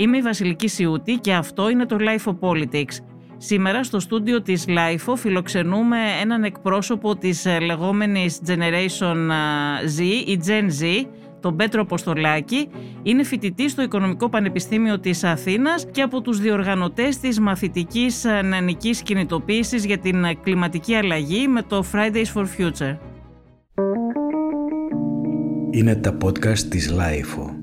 Είμαι η Βασιλική Σιούτη και αυτό είναι το Life of Politics. Σήμερα στο στούντιο της LIFO φιλοξενούμε έναν εκπρόσωπο της ε, λεγόμενης Generation ε, Z, η Gen Z, τον Πέτρο Αποστολάκη. Είναι φοιτητής στο Οικονομικό Πανεπιστήμιο της Αθήνας και από τους διοργανωτές της μαθητικής ε, νεανικής κινητοποίησης για την κλιματική αλλαγή με το Fridays for Future. Είναι τα podcast της LIFO.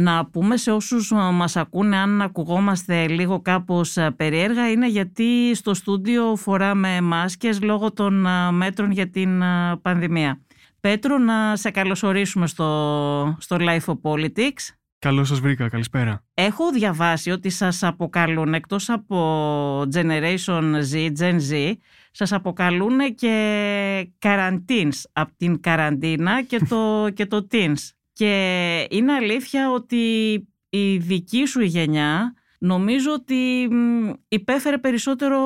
Να πούμε σε όσους ε, μας ακούνε αν ακουγόμαστε λίγο κάπως ε, περίεργα είναι γιατί στο στούντιο φοράμε μάσκες λόγω των ε, μέτρων για την πανδημία. Πέτρο, να σε καλωσορίσουμε στο, στο Life of Politics. Καλώς σας βρήκα, καλησπέρα. Έχω διαβάσει ότι σας αποκαλούν εκτός από Generation Z, Gen Z, σας αποκαλούν και καραντίνς από την καραντίνα και το, και το teens. Και είναι αλήθεια ότι η δική σου γενιά νομίζω ότι υπέφερε περισσότερο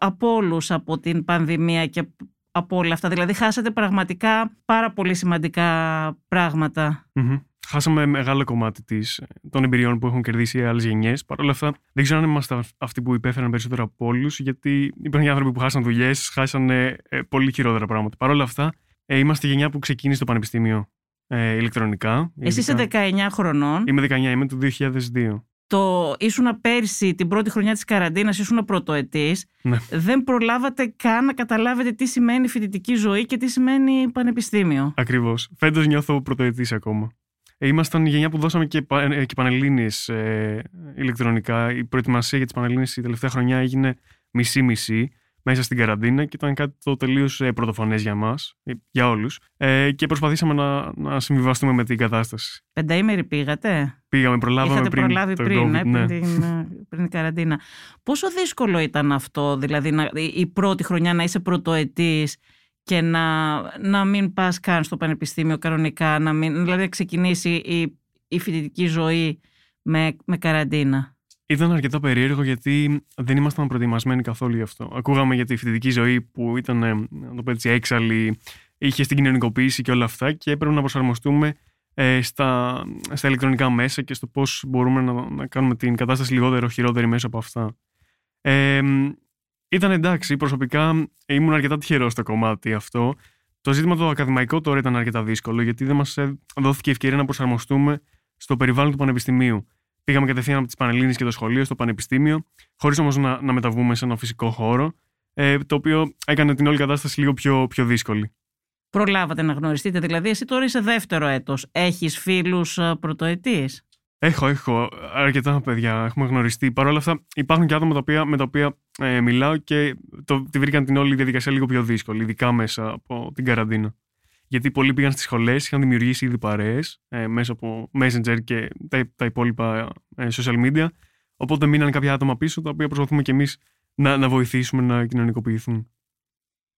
από όλους από την πανδημία και από όλα αυτά. Δηλαδή χάσατε πραγματικά πάρα πολύ σημαντικά Χάσαμε μεγάλο κομμάτι της, των εμπειριών που έχουν κερδίσει οι άλλες γενιές. Παρ' όλα αυτά, δεν ξέρω αν είμαστε αυτοί που υπέφεραν περισσότερο από όλους, γιατί υπάρχουν άνθρωποι που χάσαν δουλειές, χάσαν ε, πολύ χειρότερα πράγματα. Παρ' όλα αυτά, ε, είμαστε η γενιά που ξεκίνησε το πανεπιστήμιο ε, ηλεκτρονικά. Εσύ είσαι 19 χρονών. Είμαι 19, είμαι του 2002. Το ήσουν πέρσι, την πρώτη χρονιά της καραντίνας, ήσουν πρωτοετής. Ναι. Δεν προλάβατε καν να καταλάβετε τι σημαίνει φοιτητική ζωή και τι σημαίνει πανεπιστήμιο. Ακριβώς. Φέτος νιώθω πρωτοετής ακόμα. Ε, ήμασταν η γενιά που δώσαμε και, ε, και πανελλήνιες ε, ηλεκτρονικά. Η προετοιμασία για τις πανελλήνιες η τελευταία χρονιά έγινε μισή-μισή μέσα στην καραντίνα και ήταν κάτι το τελείως πρωτοφανές για μας, για όλους. Ε, και προσπαθήσαμε να, να συμβιβαστούμε με την κατάσταση. Πενταήμερη πήγατε; Πήγαμε, προλάβαμε Είχατε πριν. προλάβει πριν, COVID, ναι. ναι. πριν, την, πριν την καραντίνα. Πόσο δύσκολο ήταν αυτό, δηλαδή να, η πρώτη χρονιά να είσαι πρωτοετής και να, να μην πας καν στο πανεπιστήμιο κανονικά, να μην, δηλαδή να ξεκινήσει η, η φοιτητική ζωή με, με καραντίνα; Ήταν αρκετά περίεργο γιατί δεν ήμασταν προετοιμασμένοι καθόλου γι' αυτό. Ακούγαμε για τη φοιτητική ζωή που ήταν, ε, να το πω έτσι, έξαλλη, είχε στην κοινωνικοποίηση και όλα αυτά και έπρεπε να προσαρμοστούμε ε, στα, στα ηλεκτρονικά μέσα και στο πώς μπορούμε να, να κάνουμε την κατάσταση λιγότερο χειρότερη μέσα από αυτά. Ε, ήταν εντάξει, προσωπικά ήμουν αρκετά τυχερός στο κομμάτι αυτό. Το ζήτημα το ακαδημαϊκό τώρα ήταν αρκετά δύσκολο γιατί δεν μας δόθηκε ευκαιρία να προσαρμοστούμε στο περιβάλλον του πανεπιστημίου. Πήγαμε κατευθείαν από τις Πανελλήνιες και το σχολείο στο πανεπιστήμιο, χωρίς όμως να, να μεταβούμε σε ένα φυσικό χώρο, ε, το οποίο έκανε την όλη κατάσταση λίγο πιο, πιο δύσκολη. Προλάβατε να γνωριστείτε, δηλαδή εσύ τώρα είσαι δεύτερο έτος. Έχεις φίλους ε, πρωτοετής; Έχω, έχω αρκετά παιδιά. Έχουμε γνωριστεί. Παρ' όλα αυτά, υπάρχουν και άτομα τα οποία, με τα οποία ε, μιλάω και το, τη βρήκαν την όλη διαδικασία λίγο πιο δύσκολη, ειδικά μέσα από την καραντίνα γιατί πολλοί πήγαν στις σχολές, είχαν δημιουργήσει ήδη παρέες ε, μέσα από Messenger και τα, τα υπόλοιπα ε, social media. Οπότε μείναν κάποια άτομα πίσω, τα οποία προσπαθούμε κι εμείς να, να βοηθήσουμε να κοινωνικοποιηθούν.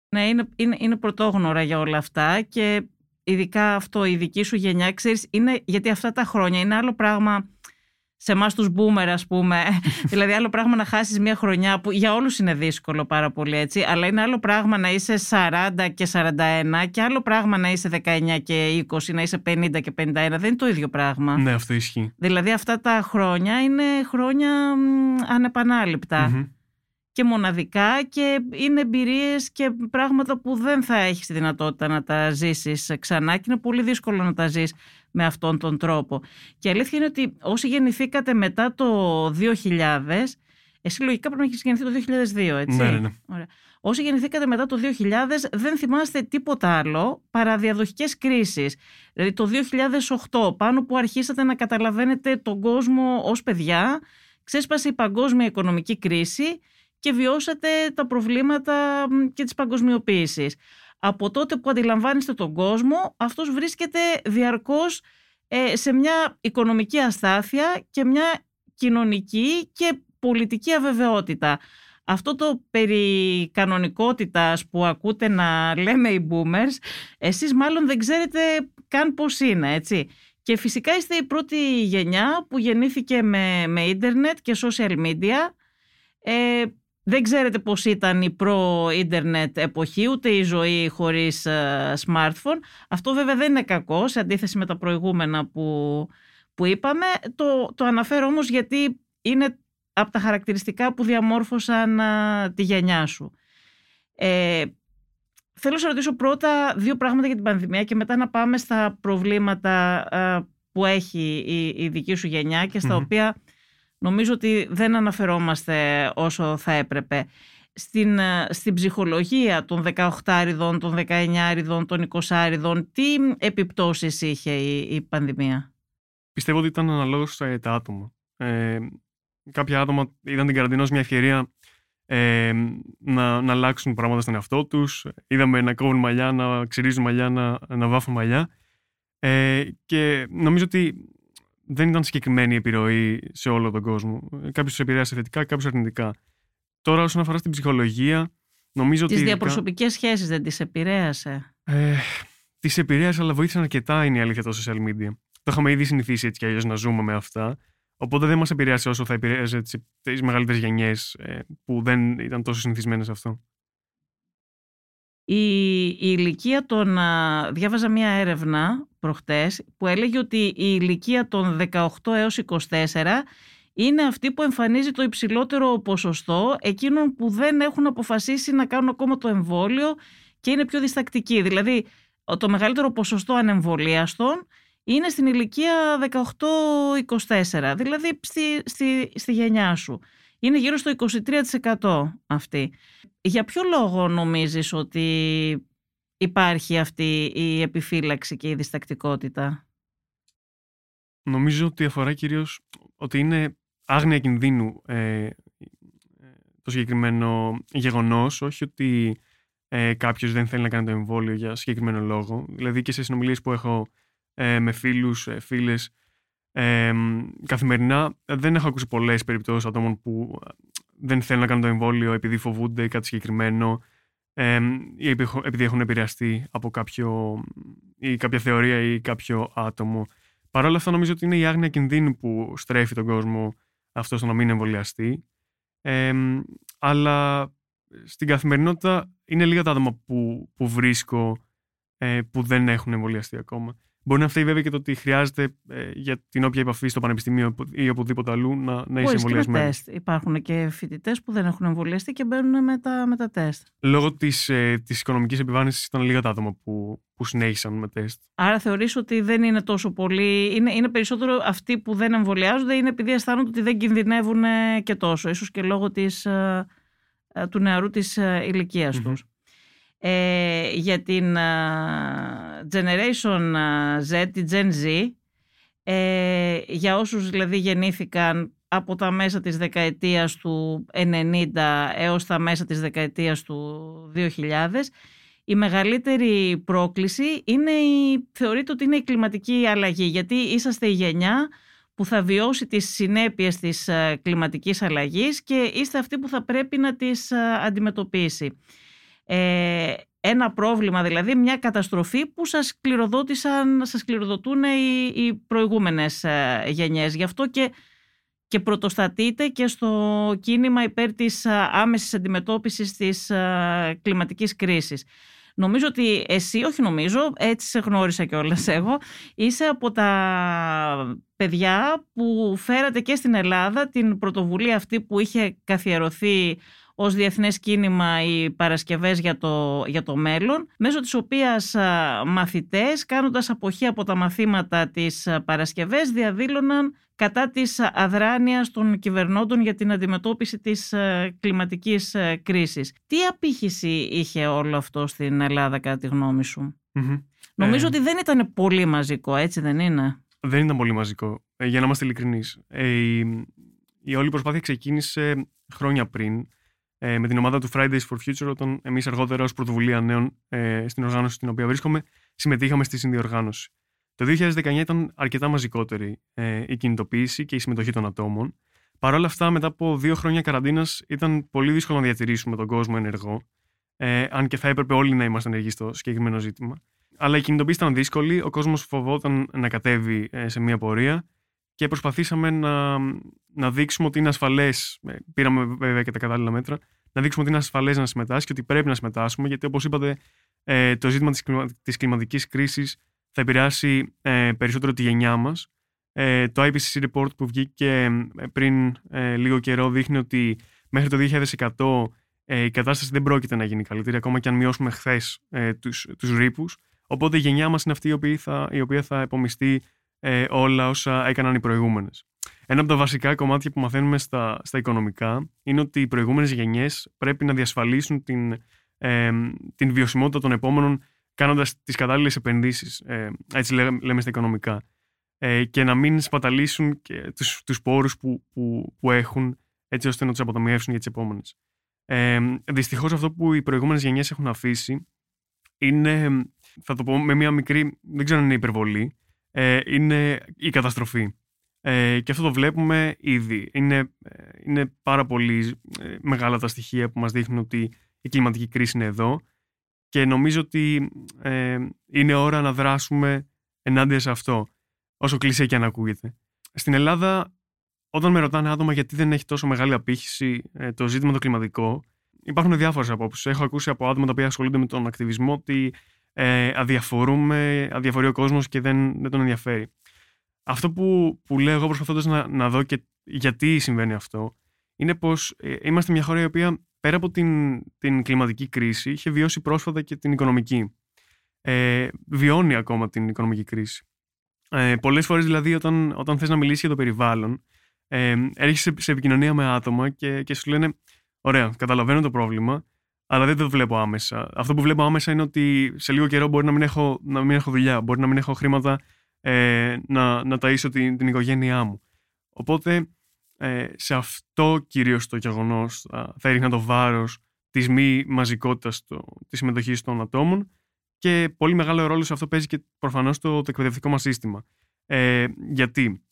Ναι, είναι, είναι, είναι πρωτόγνωρα για όλα αυτά και ειδικά αυτό, η δική σου γενιά, ξέρεις, είναι γιατί αυτά τα χρόνια είναι άλλο πράγμα σε εμάς τους boomer, ας πούμε. δηλαδή, άλλο πράγμα να χάσεις μια χρονιά που για όλους είναι δύσκολο πάρα πολύ έτσι. Αλλά είναι άλλο πράγμα να είσαι 40 και 41 και άλλο πράγμα να είσαι 19 και 20, να είσαι 50 και 51. Δεν είναι το ίδιο πράγμα. Ναι, αυτό ισχύει. Δηλαδή, αυτά τα χρόνια είναι χρόνια ανεπανάληπτα. Και μοναδικά και είναι εμπειρίες και πράγματα που δεν θα έχεις τη δυνατότητα να τα ζήσεις ξανά και είναι πολύ δύσκολο να τα ζεις με αυτόν τον τρόπο. Και η αλήθεια είναι ότι όσοι γεννηθήκατε μετά το 2000, εσύ λογικά πρέπει να έχεις γεννηθεί το 2002, έτσι. Ναι, ναι, ναι. Ωραία. Όσοι γεννηθήκατε μετά το 2000 δεν θυμάστε τίποτα άλλο παρά διαδοχικές κρίσεις. Δηλαδή το 2008 πάνω που αρχίσατε να καταλαβαίνετε τον κόσμο ως παιδιά, ξέσπασε η παγκόσμια οικονομική κρίση και βιώσατε τα προβλήματα και της παγκοσμιοποίησης από τότε που αντιλαμβάνεστε τον κόσμο, αυτός βρίσκεται διαρκώς ε, σε μια οικονομική αστάθεια και μια κοινωνική και πολιτική αβεβαιότητα. Αυτό το περί κανονικότητας που ακούτε να λέμε οι boomers, εσείς μάλλον δεν ξέρετε καν πώς είναι, έτσι. Και φυσικά είστε η πρώτη γενιά που γεννήθηκε με, με ίντερνετ και social media, ε, δεν ξέρετε πώς ήταν η προ-ίντερνετ εποχή, ούτε η ζωή χωρίς uh, smartphone. Αυτό βέβαια δεν είναι κακό, σε αντίθεση με τα προηγούμενα που, που είπαμε. Το, το αναφέρω όμως γιατί είναι από τα χαρακτηριστικά που διαμόρφωσαν τη γενιά σου. Ε, θέλω να σε ρωτήσω πρώτα δύο πράγματα για την πανδημία και μετά να πάμε στα προβλήματα που έχει η, η δική σου γενιά και στα οποία νομίζω ότι δεν αναφερόμαστε όσο θα έπρεπε. Στην, στην ψυχολογία των 18 άριδων, των 19 άριδων, των 20 άριδων, τι επιπτώσεις είχε η, η πανδημία; Πιστεύω ότι ήταν αναλόγως τα άτομα. Ε, κάποια άτομα είδαν την καραντίνα ως μια ευκαιρία ε, να, να αλλάξουν πράγματα στον εαυτό τους. Είδαμε να κόβουν μαλλιά, να ξυρίζουν μαλλιά, να, να βάφουν μαλλιά. Ε, και νομίζω ότι δεν ήταν συγκεκριμένη η επιρροή σε όλο τον κόσμο. Κάποιος του επηρέασε θετικά, κάποιος αρνητικά. Τώρα, όσον αφορά στην ψυχολογία, νομίζω τις ότι. Τις διαπροσωπικές σχέσεις δεν τις επηρέασε. Ε, τις επηρέασε, αλλά βοήθησαν αρκετά, είναι η αλήθεια, το social media. Το είχαμε ήδη συνηθίσει έτσι κι αλλιώς να ζούμε με αυτά. Οπότε δεν μας επηρέασε όσο θα επηρέασε τις μεγαλύτερες γενιές ε, που δεν ήταν τόσο συνηθισμένες σε αυτό. Η, η ηλικία των... Διάβαζα μία έρευνα προχτές που έλεγε ότι η ηλικία των 18 έως 24 είναι αυτή που εμφανίζει το υψηλότερο ποσοστό εκείνων που δεν έχουν αποφασίσει να κάνουν ακόμα το εμβόλιο και είναι πιο διστακτικοί. Δηλαδή το μεγαλύτερο ποσοστό ανεμβολίαστων είναι στην ηλικία 18-24, δηλαδή στη, στη, στη γενιά σου. Είναι γύρω στο 23% αυτή. Για ποιο λόγο νομίζεις ότι υπάρχει αυτή η επιφύλαξη και η διστακτικότητα; Νομίζω ότι αφορά κυρίως ότι είναι άγνοια κινδύνου ε, το συγκεκριμένο γεγονός, όχι ότι ε, κάποιος δεν θέλει να κάνει το εμβόλιο για συγκεκριμένο λόγο. Δηλαδή και σε συνομιλίες που έχω ε, με φίλους, ε, φίλες, ε, καθημερινά δεν έχω ακούσει πολλές περιπτώσεις ατόμων που δεν θέλουν να κάνουν το εμβόλιο επειδή φοβούνται κάτι συγκεκριμένο ή επειδή έχουν επηρεαστεί από κάποιο, ή κάποια θεωρία ή κάποιο άτομο. Παρ' όλα αυτά νομίζω ότι είναι η άγνοια κινδύνου που στρέφει τον κόσμο αυτός στο να μην εμβολιαστεί. αλλά στην καθημερινότητα είναι λίγα τα άτομα που, που βρίσκω ε, που δεν έχουν εμβολιαστεί ακόμα. Μπορεί να φταίει βέβαια και το ότι χρειάζεται ε, για την όποια επαφή στο πανεπιστήμιο ή οπουδήποτε αλλού να, να είσαι εμβολιασμένος. τεστ. Υπάρχουν και φοιτητές που δεν έχουν εμβολιαστεί και μπαίνουν με τα, με τα τεστ. Λόγω της ε, της οικονομικής επιβάρυνσης ήταν λίγα τα άτομα που, που συνέχισαν με τεστ. Άρα θεωρείς ότι δεν είναι τόσο πολύ. Είναι, είναι περισσότερο αυτοί που δεν εμβολιάζονται, είναι επειδή αισθάνονται ότι δεν κινδυνεύουν και τόσο. ίσως και λόγω της, ε, ε, του νεαρού της ηλικίας mm-hmm. τους ε, για την Generation Z, τη Gen Z, ε, για όσους δηλαδή γεννήθηκαν από τα μέσα της δεκαετίας του 90 έως τα μέσα της δεκαετίας του 2000, η μεγαλύτερη πρόκληση είναι η, θεωρείται ότι είναι η κλιματική αλλαγή, γιατί είσαστε η γενιά που θα βιώσει τις συνέπειες της κλιματικής αλλαγής και είστε αυτοί που θα πρέπει να τις αντιμετωπίσει. Ε, ένα πρόβλημα δηλαδή, μια καταστροφή που σας, κληροδότησαν, σας κληροδοτούν οι, οι προηγούμενες ε, γενιές. Γι' αυτό και, και πρωτοστατείτε και στο κίνημα υπέρ της ε, άμεσης αντιμετώπισης της ε, κλιματικής κρίσης. Νομίζω ότι εσύ, όχι νομίζω, έτσι σε γνώρισα κιόλας εγώ, είσαι από τα παιδιά που φέρατε και στην Ελλάδα την πρωτοβουλία αυτή που είχε καθιερωθεί ως διεθνές κίνημα οι Παρασκευές για το, για το μέλλον, μέσω της οποίας μαθητές, κάνοντας αποχή από τα μαθήματα της Παρασκευές, διαδήλωναν κατά της αδράνειας των κυβερνώντων για την αντιμετώπιση της κλιματικής κρίσης. Τι απήχηση είχε όλο αυτό στην Ελλάδα κατά τη γνώμη σου; Νομίζω ε. ότι δεν ήταν πολύ μαζικό, έτσι δεν είναι; Δεν ήταν πολύ μαζικό, ε, για να είμαστε ειλικρινείς. Ε, η, η όλη προσπάθεια ξεκίνησε χρόνια πριν ε, με την ομάδα του Fridays for Future, όταν εμείς αργότερα ως πρωτοβουλία νέων ε, στην οργάνωση στην οποία βρίσκομαι, συμμετείχαμε στη συνδιοργάνωση. Το 2019 ήταν αρκετά μαζικότερη ε, η κινητοποίηση και η συμμετοχή των ατόμων. Παρ' όλα αυτά, μετά από δύο χρόνια καραντίνας, ήταν πολύ δύσκολο να διατηρήσουμε τον κόσμο ενεργό, ε, αν και θα έπρεπε όλοι να είμαστε ενεργοί στο συγκεκριμένο ζήτημα. Αλλά η κινητοποίηση ήταν δύσκολη, ο κόσμος φοβόταν να κατέβει ε, σε μία πορεία και προσπαθήσαμε να, να δείξουμε ότι είναι ασφαλές. Ε, πήραμε βέβαια και τα κατάλληλα μέτρα. Να δείξουμε ότι είναι ασφαλές να συμμετάσχει και ότι πρέπει να συμμετάσχουμε, γιατί όπως είπατε, ε, το ζήτημα της κλιματικής κρίσης θα επηρεάσει ε, περισσότερο τη γενιά μας. Ε, το IPCC report που βγήκε ε, πριν ε, λίγο καιρό δείχνει ότι μέχρι το 2100 ε, η κατάσταση δεν πρόκειται να γίνει καλύτερη, ακόμα και αν μειώσουμε χθες ε, τους, τους ρήπους. Οπότε η γενιά μας είναι αυτή η οποία θα, η οποία θα επομιστεί ε, όλα όσα έκαναν οι προηγούμενες. Ένα από τα βασικά κομμάτια που μαθαίνουμε στα, στα οικονομικά είναι ότι οι προηγούμενες γενιές πρέπει να διασφαλίσουν την, ε, την βιωσιμότητα των επόμενων κάνοντας τις κατάλληλες επενδύσεις, ε, έτσι λέμε, λέμε στα οικονομικά, ε, και να μην σπαταλήσουν και τους, τους πόρους που, που, που έχουν έτσι ώστε να τους αποταμιεύσουν για τις επόμενες. Ε, δυστυχώς αυτό που οι προηγούμενες γενιές έχουν αφήσει είναι, θα το πω με μια μικρή, δεν ξέρω αν είναι υπερβολή, ε, είναι η καταστροφή. Ε, και αυτό το βλέπουμε ήδη. Είναι, ε, είναι πάρα πολύ ε, μεγάλα τα στοιχεία που μας δείχνουν ότι η κλιματική κρίση είναι εδώ και νομίζω ότι ε, είναι ώρα να δράσουμε ενάντια σε αυτό, όσο κλεισέ και αν ακούγεται. Στην Ελλάδα, όταν με ρωτάνε άτομα γιατί δεν έχει τόσο μεγάλη απήχηση το ζήτημα το κλιματικό, υπάρχουν διάφορες απόψεις. Έχω ακούσει από άτομα τα οποία ασχολούνται με τον ακτιβισμό ότι ε, αδιαφορούμε, αδιαφορεί ο κόσμος και δεν, δεν τον ενδιαφέρει. Αυτό που, που λέω εγώ προσπαθώντας να, να δω και γιατί συμβαίνει αυτό, είναι πως ε, είμαστε μια χώρα η οποία πέρα από την, την κλιματική κρίση είχε βιώσει πρόσφατα και την οικονομική. Ε, βιώνει ακόμα την οικονομική κρίση. Ε, Πολλές φορές δηλαδή όταν, όταν θες να μιλήσεις για το περιβάλλον, ε, έρχεσαι σε, σε επικοινωνία με άτομα και, και σου λένε Ωραία, καταλαβαίνω το πρόβλημα, αλλά δεν το βλέπω άμεσα. Αυτό που βλέπω άμεσα είναι ότι σε λίγο καιρό μπορεί να μην έχω, να μην έχω δουλειά, μπορεί να μην έχω χρήματα ε, να, να ταΐσω την, την οικογένειά μου. Οπότε ε, σε αυτό κυρίως το γεγονός θα, θα έριχνα το βάρος της μη μαζικότητας το, της συμμετοχής των ατόμων και πολύ μεγάλο ρόλο σε αυτό παίζει και προφανώς το, το εκπαιδευτικό μας σύστημα. Ε, γιατί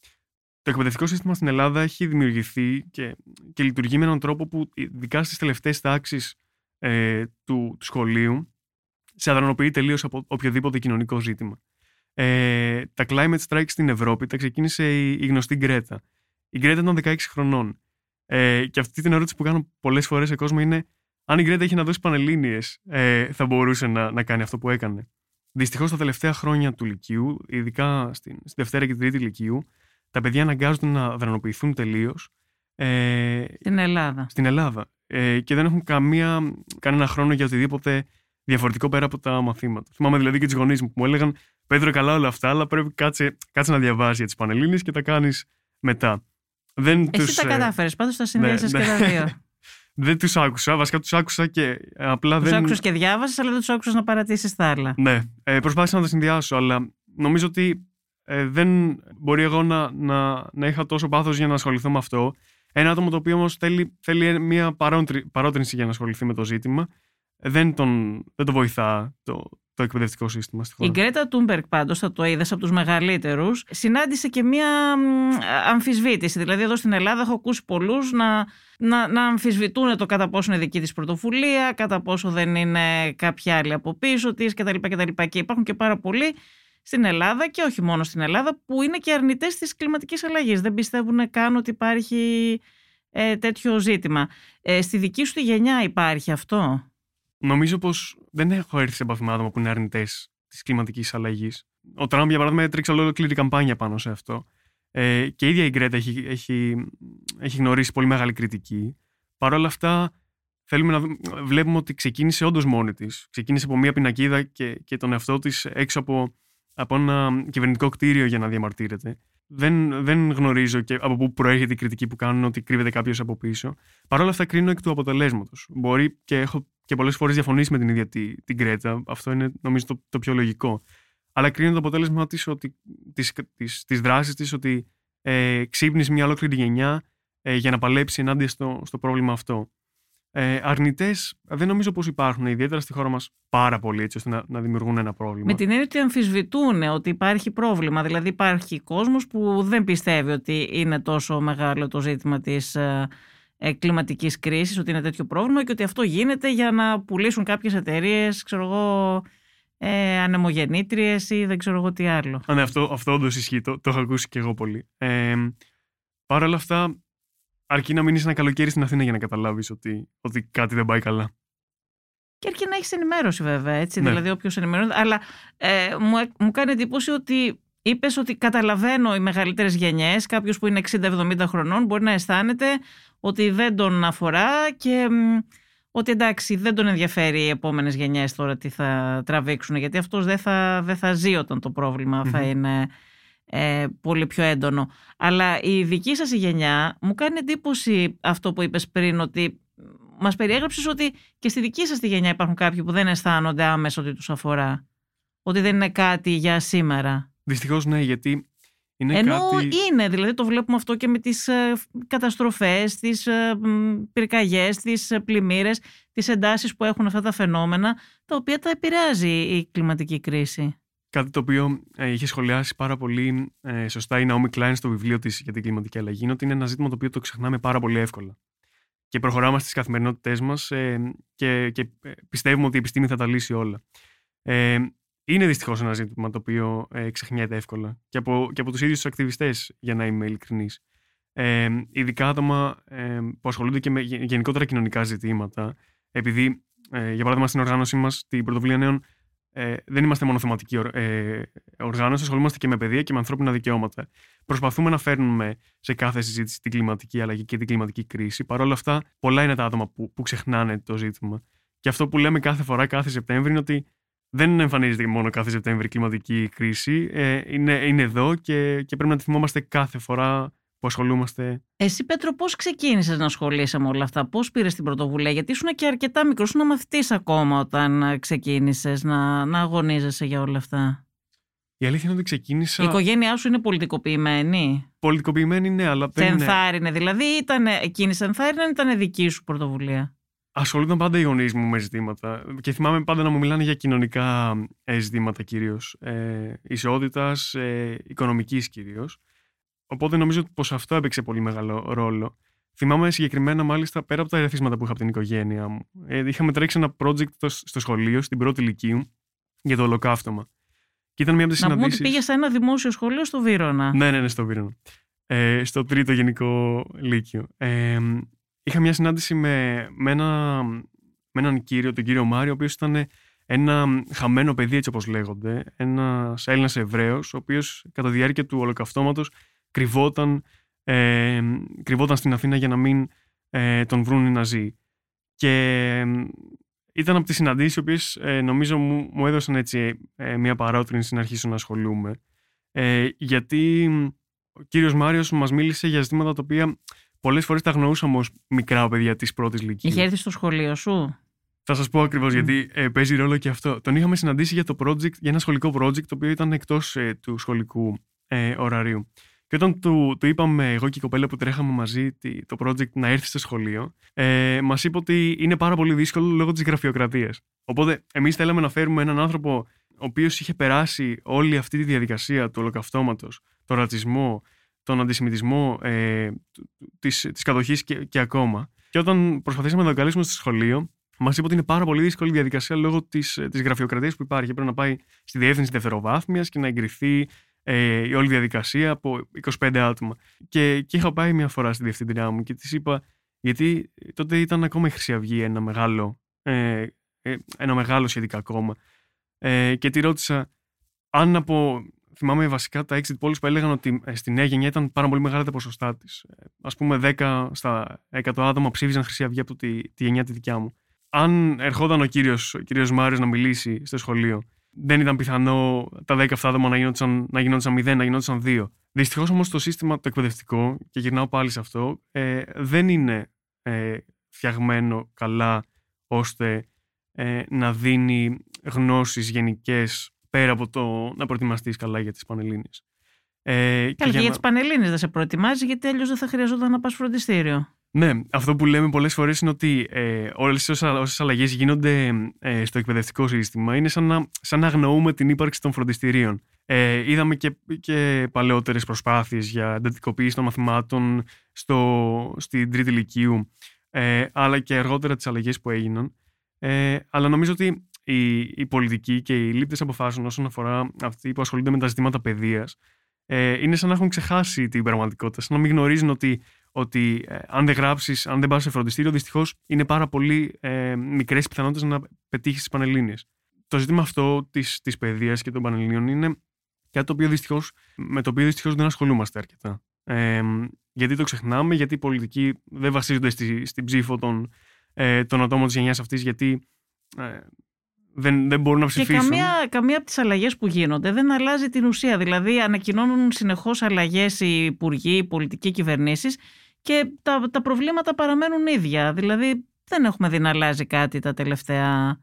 το εκπαιδευτικό σύστημα στην Ελλάδα έχει δημιουργηθεί και, και λειτουργεί με έναν τρόπο που ειδικά στις τελευταίες τάξεις ε, του, του σχολείου σε αδρανοποιεί τελείως από οποιοδήποτε κοινωνικό ζήτημα. Ε, τα climate strikes στην Ευρώπη τα ξεκίνησε η, η γνωστή Γκρέτα. Η Γκρέτα ήταν 16 χρονών. Ε, και αυτή την ερώτηση που κάνω πολλές φορές σε κόσμο είναι αν η Γκρέτα είχε να δώσει πανελίνε, ε, θα μπορούσε να, να κάνει αυτό που έκανε. Δυστυχώς τα τελευταία χρόνια του Λυκείου, ειδικά στην, στη Δευτέρα και την Τρίτη Λυκείου, τα παιδιά αναγκάζονται να δρανοποιηθούν τελείως. Ε, στην Ελλάδα. Στην Ελλάδα. Ε, και δεν έχουν καμία, κανένα χρόνο για οτιδήποτε διαφορετικό πέρα από τα μαθήματα. Θυμάμαι δηλαδή και τους γονείς μου που μου έλεγαν Πέτρο, καλά όλα αυτά, αλλά πρέπει κάτσε, κάτσε να διαβάσεις για τις Πανελλήνιες και τα κάνεις μετά. Δεν Εσύ τους, τα ε, κατάφερες, πάντως τα συνδέασες ναι, και τα δύο. δεν τους άκουσα. Βασικά τους άκουσα και απλά τους δεν. Του άκουσα και διάβασες, αλλά δεν τους άκουσα να παρατήσεις τα άλλα. Ναι. Ε, προσπάθησα να τα συνδυάσω, αλλά νομίζω ότι ε, δεν μπορεί εγώ να, να, να είχα τόσο πάθος για να ασχοληθώ με αυτό. Ένα άτομο το οποίο όμως θέλει, θέλει μια παρότρινση για να ασχοληθεί με το ζήτημα. Δεν, τον, δεν το βοηθά το, το εκπαιδευτικό σύστημα στη χώρα. Η Γκρέτα Τούμπερκ πάντως, θα το είδες από τους μεγαλύτερους, συνάντησε και μία αμφισβήτηση. Δηλαδή εδώ στην Ελλάδα έχω ακούσει πολλούς να, να, να αμφισβητούν το κατά πόσο είναι δική της πρωτοβουλία, κατά πόσο δεν είναι κάποια άλλη από πίσω της κτλ. κτλ. Και υπάρχουν και πάρα πολλοί στην Ελλάδα και όχι μόνο στην Ελλάδα που είναι και αρνητές της κλιματικής αλλαγής. Δεν πιστεύουν καν ότι υπάρχει ε, τέτοιο ζήτημα. Ε, στη δική σου τη γενιά υπάρχει αυτό; Νομίζω πως δεν έχω έρθει σε επαφή με άτομα που είναι αρνητές της κλιματικής αλλαγής. Ο Τραμπ, για παράδειγμα, έτρεξε ολόκληρη καμπάνια πάνω σε αυτό. Ε, και η ίδια η Γκρέτα έχει, έχει, έχει γνωρίσει πολύ μεγάλη κριτική. Παρ' όλα αυτά, θέλουμε να βλέπουμε ότι ξεκίνησε όντως μόνη της. Ξεκίνησε από μία πινακίδα και, και τον εαυτό της έξω από, από ένα κυβερνητικό κτίριο για να διαμαρτύρεται. Δεν, δεν γνωρίζω και από πού προέρχεται η κριτική που κάνουν ότι κρύβεται κάποιος από πίσω. Παρ' όλα αυτά, κρίνω εκ του αποτελέσματος. Μπορεί και έχω και πολλές φορές διαφωνήσει με την ίδια την, την Κρέτα. Αυτό είναι νομίζω το, το πιο λογικό. Αλλά κρίνω το αποτέλεσμα της της, δράσης της ότι ε, ξύπνησε μια ολόκληρη γενιά ε, για να παλέψει ενάντια στο, στο πρόβλημα αυτό. Ε, Αρνητές δεν νομίζω πως υπάρχουν, ιδιαίτερα στη χώρα μας, πάρα πολύ έτσι ώστε να, να δημιουργούν ένα πρόβλημα. Με την έννοια ότι αμφισβητούν ότι υπάρχει πρόβλημα. Δηλαδή, υπάρχει κόσμος που δεν πιστεύει ότι είναι τόσο μεγάλο το ζήτημα της ε, ε, κλιματικής κρίσης, ότι είναι τέτοιο πρόβλημα και ότι αυτό γίνεται για να πουλήσουν κάποιες εταιρείες, ξέρω εγώ, ε, ανεμογεννήτριες ή δεν ξέρω εγώ τι άλλο. ναι, αυτό, αυτό όντως ισχύει. Το, το έχω ακούσει και εγώ πολύ. Ε, Παρ' όλα αυτά, αρκεί να μείνεις ένα καλοκαίρι στην Αθήνα για να καταλάβεις ότι, ότι κάτι δεν πάει καλά. Και αρκεί να έχεις ενημέρωση, βέβαια. Έτσι, ναι. Δηλαδή, όποιος ενημερώνεται. Αλλά ε, μου, μου κάνει εντύπωση ότι είπες ότι καταλαβαίνω οι μεγαλύτερες γενιές, κάποιος που είναι 60-70 χρονών, μπορεί να αισθάνεται ότι δεν τον αφορά και ότι εντάξει δεν τον ενδιαφέρει οι επόμενες γενιές τώρα τι θα τραβήξουν, γιατί αυτός δεν θα, δεν θα ζει όταν το προβλημα θα είναι ε, πολύ πιο έντονο. Αλλά η δική σας η γενιά μου κάνει εντύπωση αυτό που είπες πριν ότι μας περιέγραψες ότι και στη δική σας τη γενιά υπάρχουν κάποιοι που δεν αισθάνονται άμεσα ότι τους αφορά. Ότι δεν είναι κάτι για σήμερα. Δυστυχώς ναι, γιατί είναι Ενώ κάτι... είναι, δηλαδή το βλέπουμε αυτό και με τις ε, καταστροφές, τις ε, πυρκαγιές, τις ε, πλημμύρες, τις εντάσεις που έχουν αυτά τα φαινόμενα, τα οποία τα επηρεάζει η κλιματική κρίση. Κάτι το οποίο ε, είχε σχολιάσει πάρα πολύ ε, σωστά η Naomi Klein στο βιβλίο της για την κλιματική αλλαγή, είναι ότι είναι ένα ζήτημα το οποίο το ξεχνάμε πάρα πολύ εύκολα. Και προχωράμε στις καθημερινότητές μας ε, και, και ε, πιστεύουμε ότι η επιστήμη θα τα λύσει όλα. Ε, είναι δυστυχώς ένα ζήτημα το οποίο ε, ξεχνιέται εύκολα και από, και από τους ίδιους τους ακτιβιστές, για να είμαι ειλικρινής. Ε, ειδικά άτομα ε, που ασχολούνται και με γενικότερα κοινωνικά ζητήματα, επειδή, ε, για παράδειγμα, στην οργάνωσή μας, την Πρωτοβουλία Νέων, ε, δεν είμαστε μόνο θεματική ε, οργάνωση, ασχολούμαστε και με παιδεία και με ανθρώπινα δικαιώματα. Προσπαθούμε να φέρνουμε σε κάθε συζήτηση την κλιματική αλλαγή και την κλιματική κρίση. Παρ' όλα αυτά, πολλά είναι τα άτομα που, που ξεχνάνε το ζήτημα. Και αυτό που λέμε κάθε φορά, κάθε Σεπτέμβρη, είναι ότι δεν εμφανίζεται μόνο κάθε Σεπτέμβρη η κλιματική κρίση. Ε, είναι, είναι εδώ και, και πρέπει να τη θυμόμαστε κάθε φορά που ασχολούμαστε. Εσύ, Πέτρο, πώς ξεκίνησες να ασχολείσαι με όλα αυτά, πώς πήρες την πρωτοβουλία, Γιατί ήσουν και αρκετά μικρός, ήσουν μαθητής ακόμα όταν ξεκίνησες να, να αγωνίζεσαι για όλα αυτά. Η αλήθεια είναι ότι ξεκίνησα. Η οικογένειά σου είναι πολιτικοποιημένη; Πολιτικοποιημένη, ναι, αλλά δεν. Σε ενθάρρυνε, δηλαδή, ήταν, εκείνης σε ενθάρρυνε, ήταν δική σου πρωτοβουλία; Ασχολούνταν πάντα οι γονείς μου με ζητήματα. Και θυμάμαι πάντα να μου μιλάνε για κοινωνικά ε, ζητήματα κυρίως. Ε, Ισότητας, ε, οικονομικής κυρίως. Οπότε νομίζω πως αυτό έπαιξε πολύ μεγάλο ρόλο. Θυμάμαι συγκεκριμένα, μάλιστα, πέρα από τα ερεθίσματα που είχα από την οικογένεια μου. Ε, είχαμε τρέξει ένα project στο σχολείο, στην πρώτη ηλικίου, για το ολοκαύτωμα. Και ήταν μια από τις συναντήσει. Να πούμε ότι πήγες σε ένα δημόσιο σχολείο στο Βύρονα. Ναι, ναι, ναι, στο Βύρονα. Ε, στο τρίτο γενικό λύκειο. Ε, είχα μια συνάντηση με, με, ένα, με έναν κύριο, τον κύριο Μάριο, ο οποίος ήταν ένα χαμένο παιδί, έτσι όπως λέγονται. Ένας Έλληνας Εβραίος, ο οποίος κατά τη διάρκεια του ολοκαυτώματος κρυβόταν, ε, κρυβόταν στην Αθήνα για να μην ε, τον βρουν οι Ναζί. Και ήταν από τις συναντήσεις, οι οποίες ε, νομίζω μου, μου έδωσαν έτσι ε, μια παρότρινση να αρχίσω να ασχολούμαι. Ε, γιατί ο κύριος Μάριος μας μίλησε για ζητήματα τα οποία πολλές φορές τα γνωρούσαμε ω μικρά παιδιά της πρώτης ηλικίας. Είχε έρθει στο σχολείο σου; Θα σας πω ακριβώς γιατί ε, παίζει ρόλο και αυτό. Τον είχαμε συναντήσει για, το project, για ένα σχολικό project το οποίο ήταν εκτός ε, του σχολικού ε, ωραρίου. Και όταν του, του είπαμε εγώ και η κοπέλα που τρέχαμε μαζί το project να έρθει στο σχολείο, ε, μας είπε ότι είναι πάρα πολύ δύσκολο λόγω της γραφειοκρατίας. Οπότε εμείς θέλαμε να φέρουμε έναν άνθρωπο ο οποίος είχε περάσει όλη αυτή τη διαδικασία του ολοκαυτώματος, τον ρατσισμό, τον αντισημιτισμό ε, της, της κατοχής και, και ακόμα. Και όταν προσπαθήσαμε να τον καλέσουμε στο σχολείο, μας είπε ότι είναι πάρα πολύ δύσκολη η διαδικασία λόγω της της γραφειοκρατίας που υπάρχει. Πρέπει να πάει στη διεύθυνση δευτεροβάθμιας και να εγκριθεί ε, η όλη διαδικασία από 25 άτομα. Και, και είχα πάει μια φορά στη διευθυντριά μου και της είπα, γιατί τότε ήταν ακόμα η Χρυσή Αυγή ένα μεγάλο, ε, ε ένα μεγάλο σχετικά κόμμα. Ε, και τη ρώτησα αν από θυμάμαι βασικά τα exit polls που έλεγαν ότι ε, στη νέα γενιά ήταν πάρα πολύ μεγάλα τα ποσοστά της. Α πούμε, 10 στα 100 άτομα ψήφιζαν Χρυσή Αυγή από τη, τη γενιά τη δικιά μου. Αν ερχόταν ο κύριος κύριος Μάριος να μιλήσει στο σχολείο, δεν ήταν πιθανό τα 10 αυτά άτομα να γινόντουσαν, να γινόντουσαν 0, να γινόντουσαν 2. Δυστυχώς όμως το σύστημα το εκπαιδευτικό, και γυρνάω πάλι σε αυτό, ε, δεν είναι ε, φτιαγμένο καλά ώστε ε, να δίνει γνώσεις γενικές πέρα από το να προετοιμαστείς καλά για τις Πανελλήνιες. Ε, Καλά, και, για, για να... τις Πανελλήνιες δεν σε προετοιμάζει, γιατί αλλιώς δεν θα χρειαζόταν να πας φροντιστήριο. Ναι, αυτό που λέμε πολλές φορές είναι ότι ε, όλες όσες αλλαγές γίνονται ε, στο εκπαιδευτικό σύστημα είναι σαν να, σαν να αγνοούμε την ύπαρξη των φροντιστηρίων. Ε, είδαμε και, και παλαιότερες προσπάθειες για εντατικοποίηση των μαθημάτων στο, στην τρίτη ηλικίου, ε, αλλά και αργότερα τις αλλαγές που έγιναν. Ε, αλλά νομίζω ότι οι, οι πολιτικοί και οι λήπτες αποφάσεων όσον αφορά αυτοί που ασχολούνται με τα ζητήματα παιδείας ε, είναι σαν να έχουν ξεχάσει την πραγματικότητα, σαν να μην γνωρίζουν ότι, ότι ε, αν δεν γράψεις, αν δεν πας σε φροντιστήριο, δυστυχώς είναι πάρα πολύ ε, μικρές πιθανότητες να πετύχεις τις Πανελλήνιες. Το ζήτημα αυτό της της παιδείας και των Πανελλήνιων είναι Κάτι το οποίο δυστυχώς, με το οποίο δυστυχώς δεν ασχολούμαστε αρκετά. Ε, γιατί το ξεχνάμε, γιατί οι πολιτικοί δεν βασίζονται στη, στην ψήφο των, ε, των ατόμων της γενιάς αυτής, γιατί ε, δεν, δεν μπορούν να ψηφίσουν. Και καμία, καμία από τις αλλαγές που γίνονται δεν αλλάζει την ουσία. Δηλαδή, ανακοινώνουν συνεχώς αλλαγές οι υπουργοί, οι πολιτικοί κυβερνήσεις και τα, τα προβλήματα παραμένουν ίδια. Δηλαδή, δεν έχουμε δει να αλλάζει κάτι τα τελευταία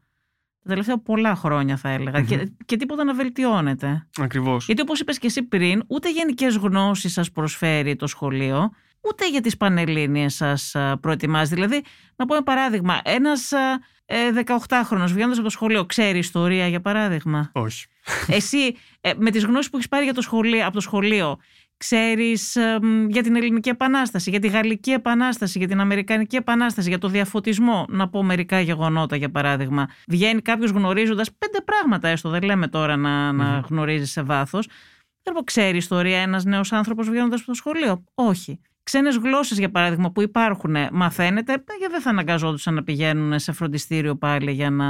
τα τελευταία πολλά χρόνια, θα έλεγα. Mm-hmm. Και, και τίποτα να βελτιώνεται. Ακριβώς. Γιατί, όπως είπες και εσύ πριν, ούτε γενικές γνώσεις σας προσφέρει το σχολείο, ούτε για τις πανελλήνιες σας προετοιμάζει. Δηλαδή, να πω ένα παράδειγμα. Ένας ε, 18χρονο βγαίνοντας από το σχολείο, ξέρει ιστορία για παράδειγμα; Όχι. Εσύ ε, με τις γνώσεις που έχεις πάρει για το σχολείο, από το σχολείο, ξέρεις για την Ελληνική Επανάσταση, για τη Γαλλική Επανάσταση, για την Αμερικανική Επανάσταση, για το διαφωτισμό; Να πω μερικά γεγονότα για παράδειγμα. Βγαίνει κάποιος γνωρίζοντας πέντε πράγματα, έστω δεν λέμε τώρα να, να γνωρίζεις σε βάθος. Δεν ξέρει ιστορία ένας νέος άνθρωπος βγαίνοντας από το σχολείο; Όχι. Ξένες γλώσσες για παράδειγμα που υπάρχουν μαθαίνετε, γιατί δεν θα αναγκαζόντουσαν να πηγαίνουν σε φροντιστήριο πάλι για να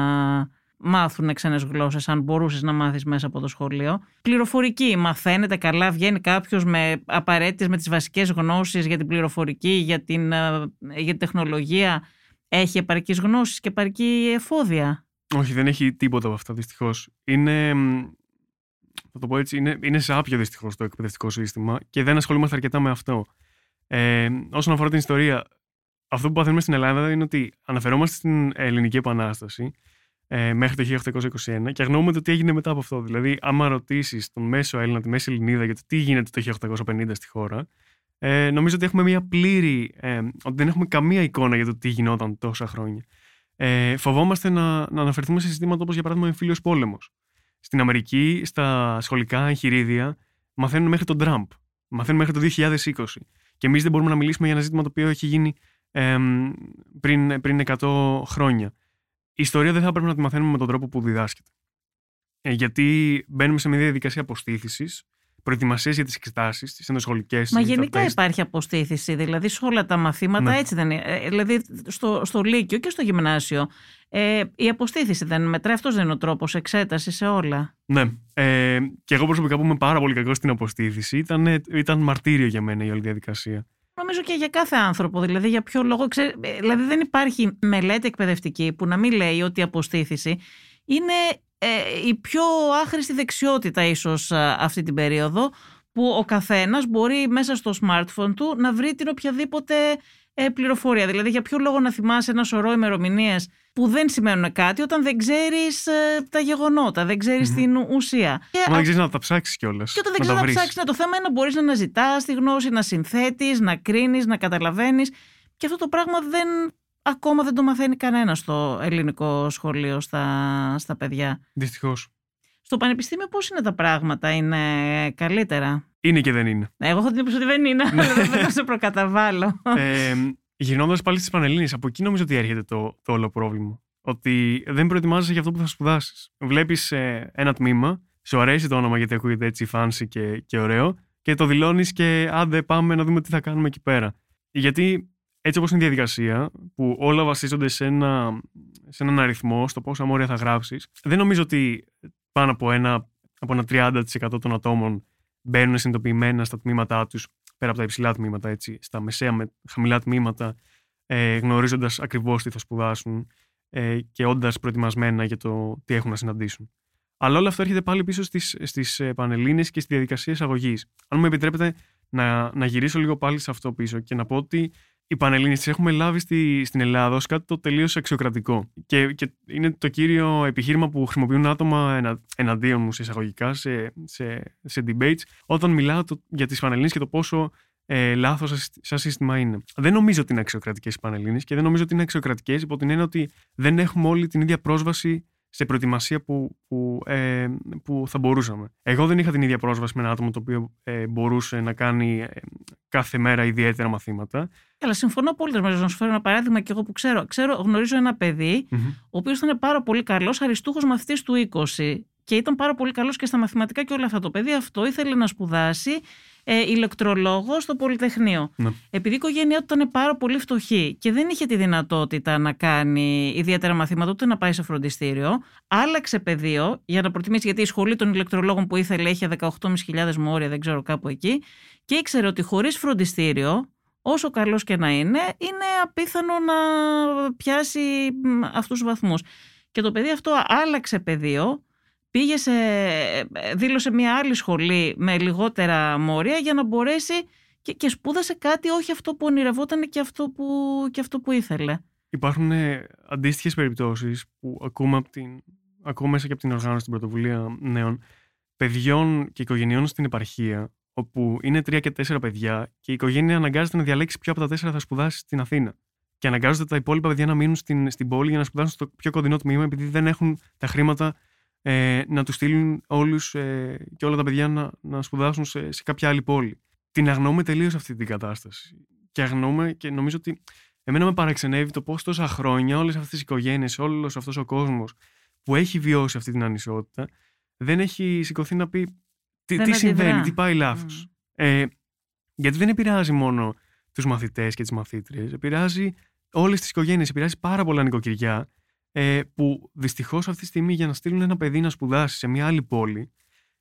μάθουν ξένες γλώσσες, αν μπορούσες να μάθεις μέσα από το σχολείο. Πληροφορική. Μαθαίνετε καλά, βγαίνει κάποιος με απαραίτητες, με τις βασικές γνώσεις για την πληροφορική, για την, ε, για την τεχνολογία. Έχει επαρκή γνώσεις και επαρκή εφόδια; Όχι, δεν έχει τίποτα από αυτά δυστυχώς. Είναι. Θα το πω έτσι, είναι, είναι σάπιο δυστυχώς το εκπαιδευτικό σύστημα και δεν ασχολούμαστε αρκετά με αυτό. Ε, όσον αφορά την ιστορία, αυτό που παθαίνουμε στην Ελλάδα είναι ότι αναφερόμαστε στην Ελληνική Επανάσταση ε, μέχρι το 1821 και αγνοούμε το τι έγινε μετά από αυτό. Δηλαδή, άμα ρωτήσεις τον μέσο Έλληνα, τη μέση Ελληνίδα για το τι γίνεται το 1850 στη χώρα, ε, νομίζω ότι έχουμε μια πλήρη. Ε, ότι δεν έχουμε καμία εικόνα για το τι γινόταν τόσα χρόνια. Ε, φοβόμαστε να, να αναφερθούμε σε συστήματα όπως για παράδειγμα ο εμφύλιος πόλεμος. Στην Αμερική, στα σχολικά εγχειρίδια, μαθαίνουν μέχρι τον Τραμπ. Μαθαίνουν μέχρι το 2020. Και εμείς δεν μπορούμε να μιλήσουμε για ένα ζήτημα το οποίο έχει γίνει ε, πριν, πριν 100 χρόνια η ιστορία δεν θα πρέπει να τη μαθαίνουμε με τον τρόπο που διδάσκεται. Ε, γιατί μπαίνουμε σε μια διαδικασία αποστήθησης, προετοιμασία για τις εξετάσεις, τις ενδοσχολικές. Μα γενικά υπάρχει αποστήθηση. Δηλαδή σε όλα τα μαθήματα ναι. έτσι δεν είναι. Ε, δηλαδή στο, στο Λύκειο και στο Γυμνάσιο. Ε, η αποστήθηση δεν μετράει. Αυτός δεν είναι ο τρόπος εξέτασης σε όλα. Ναι. Ε, και εγώ προσωπικά που είμαι πάρα πολύ κακός στην αποστήθηση, ήταν, ήταν μαρτύριο για μένα η όλη διαδικασία. Νομίζω και για κάθε άνθρωπο. Δηλαδή, για ποιο λόγο. Ξέ... Δηλαδή, δεν υπάρχει μελέτη εκπαιδευτική που να μην λέει ότι η αποστήθηση είναι ε, η πιο άχρηστη δεξιότητα, ίσως αυτή την περίοδο, που ο καθένας μπορεί μέσα στο smartphone του να βρει την οποιαδήποτε ε, πληροφορία. Δηλαδή, για ποιο λόγο να θυμάσαι ένα σωρό ημερομηνίες που δεν σημαίνουν κάτι όταν δεν ξέρεις ε, τα γεγονότα, δεν ξέρεις mm-hmm. την ουσία. Μα δεν ξέρεις να τα ψάξεις κιόλας. Και όταν δεν ξέρεις να, να ψάξεις, ναι, το θέμα είναι να μπορείς να αναζητάς τη γνώση, να συνθέτεις, να κρίνεις, να καταλαβαίνεις. Και αυτό το πράγμα δεν, ακόμα δεν το μαθαίνει κανένας στο ελληνικό σχολείο στα, στα παιδιά. Δυστυχώς. Στο πανεπιστήμιο πώς είναι τα πράγματα, είναι καλύτερα; Είναι και δεν είναι. Εγώ έχω την εντύπωση ότι δεν είναι, ναι. δεν θα σε προκαταβάλω. Ε, Γυρνώντας πάλι στις Πανελλήνιες, από εκεί νομίζω ότι έρχεται το, το όλο πρόβλημα. Ότι δεν προετοιμάζεσαι για αυτό που θα σπουδάσεις. Βλέπεις ε, ένα τμήμα, σου αρέσει το όνομα γιατί ακούγεται έτσι fancy και, και ωραίο, και το δηλώνεις και άντε πάμε να δούμε τι θα κάνουμε εκεί πέρα. Γιατί έτσι όπως είναι η διαδικασία, που όλα βασίζονται σε, ένα, σε έναν αριθμό, στο πόσα μόρια θα γράψεις, δεν νομίζω ότι πάνω από ένα, από ένα 30% των ατόμων μπαίνουν συνειδητοποιημένα στα τμήματά τους πέρα από τα υψηλά τμήματα, έτσι, στα μεσαία με χαμηλά τμήματα, ε, γνωρίζοντας ακριβώς τι θα σπουδάσουν ε, και όντας προετοιμασμένα για το τι έχουν να συναντήσουν. Αλλά όλο αυτό έρχεται πάλι πίσω στις, στις ε, Πανελλήνες και στη διαδικασία εισαγωγής. Αν μου επιτρέπετε να, να γυρίσω λίγο πάλι σε αυτό πίσω και να πω ότι οι Πανελλήνες τις έχουμε λάβει στη, στην Ελλάδα ως κάτι το τελείως αξιοκρατικό. Και, και είναι το κύριο επιχείρημα που χρησιμοποιούν άτομα ενα, εναντίον μου σε εισαγωγικά, σε, σε, σε debates, όταν μιλάω το, για τις Πανελλήνες και το πόσο ε, λάθος σαν σύστημα είναι. Δεν νομίζω ότι είναι αξιοκρατικές οι Πανελλήνες και δεν νομίζω ότι είναι αξιοκρατικές υπό την έννοια ότι δεν έχουμε όλοι την ίδια πρόσβαση σε προετοιμασία που, που, ε, που θα μπορούσαμε. Εγώ δεν είχα την ίδια πρόσβαση με ένα άτομο το οποίο ε, μπορούσε να κάνει ε, κάθε μέρα ιδιαίτερα μαθήματα. Καλά, συμφωνώ πολύ μαζί να σου φέρω ένα παράδειγμα και εγώ που ξέρω. ξέρω γνωρίζω ένα παιδί, mm-hmm. ο οποίος ήταν πάρα πολύ καλός, αριστούχος μαθητής του 20 και ήταν πάρα πολύ καλός και στα μαθηματικά και όλα αυτά. Το παιδί αυτό ήθελε να σπουδάσει ε, ηλεκτρολόγος στο Πολυτεχνείο. Ναι. Επειδή η οικογένειά του ήταν πάρα πολύ φτωχή και δεν είχε τη δυνατότητα να κάνει ιδιαίτερα μαθήματα ούτε να πάει σε φροντιστήριο, άλλαξε πεδίο για να προτιμήσει, γιατί η σχολή των ηλεκτρολόγων που ήθελε είχε 18.500 μόρια, δεν ξέρω κάπου εκεί, και ήξερε ότι χωρίς φροντιστήριο, όσο καλός και να είναι, είναι απίθανο να πιάσει μ, αυτούς τους βαθμούς. Και το παιδί αυτό άλλαξε πεδίο, πήγε σε, δήλωσε μια άλλη σχολή με λιγότερα μόρια για να μπορέσει και, και σπούδασε κάτι όχι αυτό που ονειρευόταν και αυτό που, και αυτό που ήθελε. Υπάρχουν ε, αντίστοιχες περιπτώσεις που ακούμε, από την, ακούμε μέσα και από την οργάνωση στην πρωτοβουλία νέων παιδιών και οικογενειών στην επαρχία, όπου είναι τρία και τέσσερα παιδιά και η οικογένεια αναγκάζεται να διαλέξει ποιο από τα τέσσερα θα σπουδάσει στην Αθήνα. Και αναγκάζονται τα υπόλοιπα παιδιά να μείνουν στην, στην πόλη για να σπουδάσουν στο πιο κοντινό τμήμα, επειδή δεν έχουν τα χρήματα ε, να τους στείλουν όλους ε, και όλα τα παιδιά να, να σπουδάσουν σε, σε κάποια άλλη πόλη. Την αγνοούμε τελείως αυτή την κατάσταση. Και αγνοούμε και νομίζω ότι εμένα με παραξενεύει το πώς τόσα χρόνια όλες αυτές τις οικογένειες, όλος αυτός ο κόσμος που έχει βιώσει αυτή την ανισότητα, δεν έχει σηκωθεί να πει τι, Δεν τι αντιδρά. συμβαίνει, τι πάει λάθος. Μμ. Ε, γιατί δεν επηρεάζει μόνο τους μαθητές και τις μαθήτριες, επηρεάζει όλες τις οικογένειες, επηρεάζει πάρα πολλά νοικοκυριά ε, που δυστυχώς αυτή τη στιγμή για να στείλουν ένα παιδί να σπουδάσει σε μια άλλη πόλη,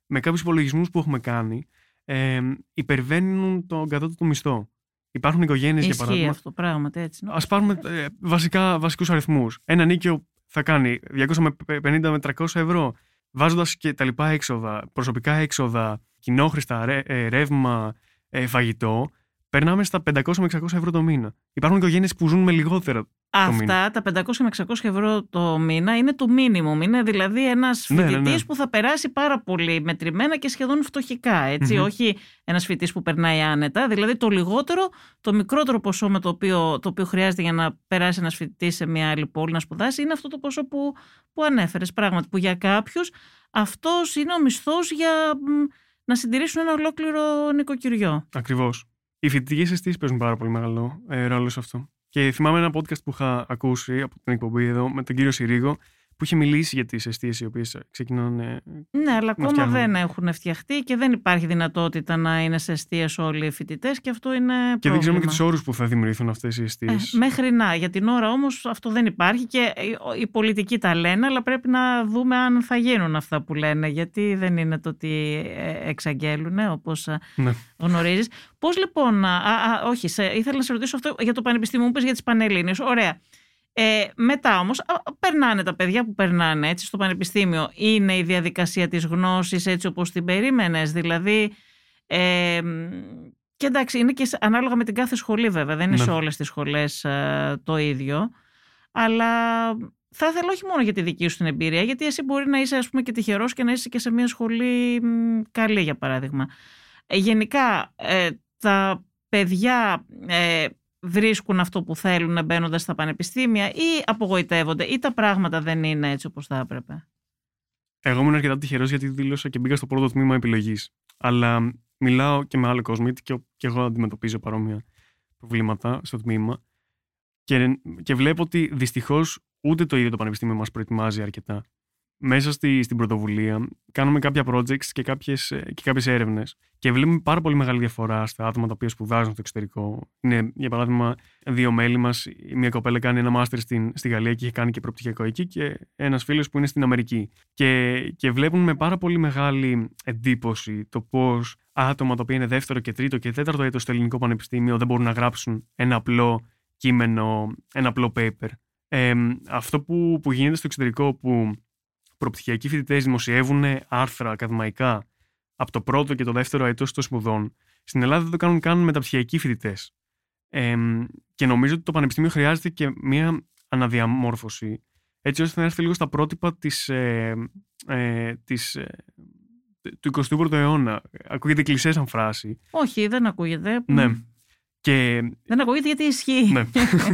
με κάποιους υπολογισμούς που έχουμε κάνει, ε, υπερβαίνουν τον κατώτατο μισθό. Υπάρχουν οικογένειες, για Ισχύει παράδειγμα. αυτό πράγματι έτσι. Α πάρουμε ε, βασικά, βασικούς αριθμούς. Ένα νίκιο θα κάνει 200 με 50 με 300 ευρώ, βάζοντας και τα λοιπά έξοδα, προσωπικά έξοδα, κοινόχρηστα, ρε, ε, ρεύμα, ε, φαγητό, περνάμε στα 500 με 600 ευρώ το μήνα. Υπάρχουν οικογένειες που ζουν με λιγότερα. Αυτά τα 500 με 600 ευρώ το μήνα είναι το μίνιμουμ. Είναι δηλαδή ένας Ναι, φοιτητή ναι, ναι. που θα περάσει πάρα πολύ μετρημένα και σχεδόν φτωχικά. Έτσι. Μμμ. Όχι ένας φοιτητής που περνάει άνετα. Δηλαδή το λιγότερο, το μικρότερο ποσό με το οποίο, το οποίο χρειάζεται για να περάσει ένας φοιτητής σε μια άλλη πόλη να σπουδάσει είναι αυτό το ποσό που, που ανέφερες. Πράγματι, που για κάποιους αυτός είναι ο μισθός για μ, να συντηρήσουν ένα ολόκληρο νοικοκυριό. Ακριβώς. Οι φοιτητικές αισθήσεις παίζουν πάρα πολύ μεγάλο ε, ρόλο σε αυτό. Και θυμάμαι ένα podcast που είχα ακούσει από την εκπομπή εδώ με τον κύριο Συρίγο, που είχε μιλήσει για τις αιστείες οι οποίες ξεκινάνε. Ναι, αλλά ακόμα φτιάχνουν. δεν έχουν φτιαχτεί και δεν υπάρχει δυνατότητα να είναι σε αιστείες όλοι οι φοιτητές και αυτό είναι. Και δεν ξέρουμε και πρόβλημα. τους όρους που θα δημιουργηθούν αυτές οι αιστείες. Ε, μέχρι να. Για την ώρα όμως αυτό δεν υπάρχει και οι πολιτικοί τα λένε, αλλά πρέπει να δούμε αν θα γίνουν αυτά που λένε. Γιατί δεν είναι το ότι ε, εξαγγέλουν, όπως Ναι. γνωρίζεις. Πώς λοιπόν. Α, α, όχι, σε, ήθελα να σε ρωτήσω αυτό για το Πανεπιστήμιο, μου πες για τις Πανελλήνιες. Ωραία. Ε, μετά όμως, α, περνάνε τα παιδιά που περνάνε έτσι στο πανεπιστήμιο. Είναι η διαδικασία της γνώσης έτσι όπως την περίμενες. Δηλαδή, ε, μ, και εντάξει, είναι και σε- ανάλογα με την κάθε σχολή βέβαια. Δεν είναι Ναι. σε όλες τις σχολές ε, το ίδιο. Αλλά θα ήθελα όχι μόνο για τη δική σου την εμπειρία, γιατί εσύ μπορεί να είσαι ας πούμε και τυχερός και να είσαι και σε μια σχολή μ, καλή για παράδειγμα. Ε, γενικά, ε, τα παιδιά ε, βρίσκουν αυτό που θέλουν μπαίνοντας στα πανεπιστήμια ή απογοητεύονται ή τα πράγματα δεν είναι έτσι όπως θα έπρεπε; Εγώ ήμουν αρκετά τυχερός γιατί δήλωσα και μπήκα στο πρώτο τμήμα επιλογής. Αλλά μιλάω και με άλλο κόσμο, γιατί και, και εγώ αντιμετωπίζω παρόμοια προβλήματα στο τμήμα. Και, και βλέπω ότι δυστυχώς ούτε το ίδιο το πανεπιστήμιο μας προετοιμάζει αρκετά. Μέσα στη, στην πρωτοβουλία κάνουμε κάποια projects και κάποιες και κάποιες έρευνες. Και βλέπουμε πάρα πολύ μεγάλη διαφορά στα άτομα τα οποία σπουδάζουν στο εξωτερικό. Είναι, για παράδειγμα, δύο μέλη μας. Μια κοπέλα κάνει ένα μάστερ στην, στη Γαλλία και έχει κάνει και προπτυχιακό εκεί, και ένας φίλος που είναι στην Αμερική. Και, και βλέπουν με πάρα πολύ μεγάλη εντύπωση το πώς άτομα τα οποία είναι δεύτερο και τρίτο και τέταρτο έτος στο ελληνικό πανεπιστήμιο δεν μπορούν να γράψουν ένα απλό κείμενο, ένα απλό paper. Ε, αυτό που, που γίνεται στο εξωτερικό, που προπτυχιακοί φοιτητές δημοσιεύουν άρθρα ακαδημαϊκά από το πρώτο και το δεύτερο έτος των σπουδών, στην Ελλάδα δεν το κάνουν καν μεταπτυχιακοί φοιτητές. Ε, και νομίζω ότι το Πανεπιστήμιο χρειάζεται και μια αναδιαμόρφωση, έτσι ώστε να έρθει λίγο στα πρότυπα της, ε, ε, της, ε, του 21ου αιώνα. Ακούγεται κλεισέ σαν φράση. Όχι, δεν ακούγεται. Ναι. Και Δεν ακούγεται γιατί ισχύει. ναι.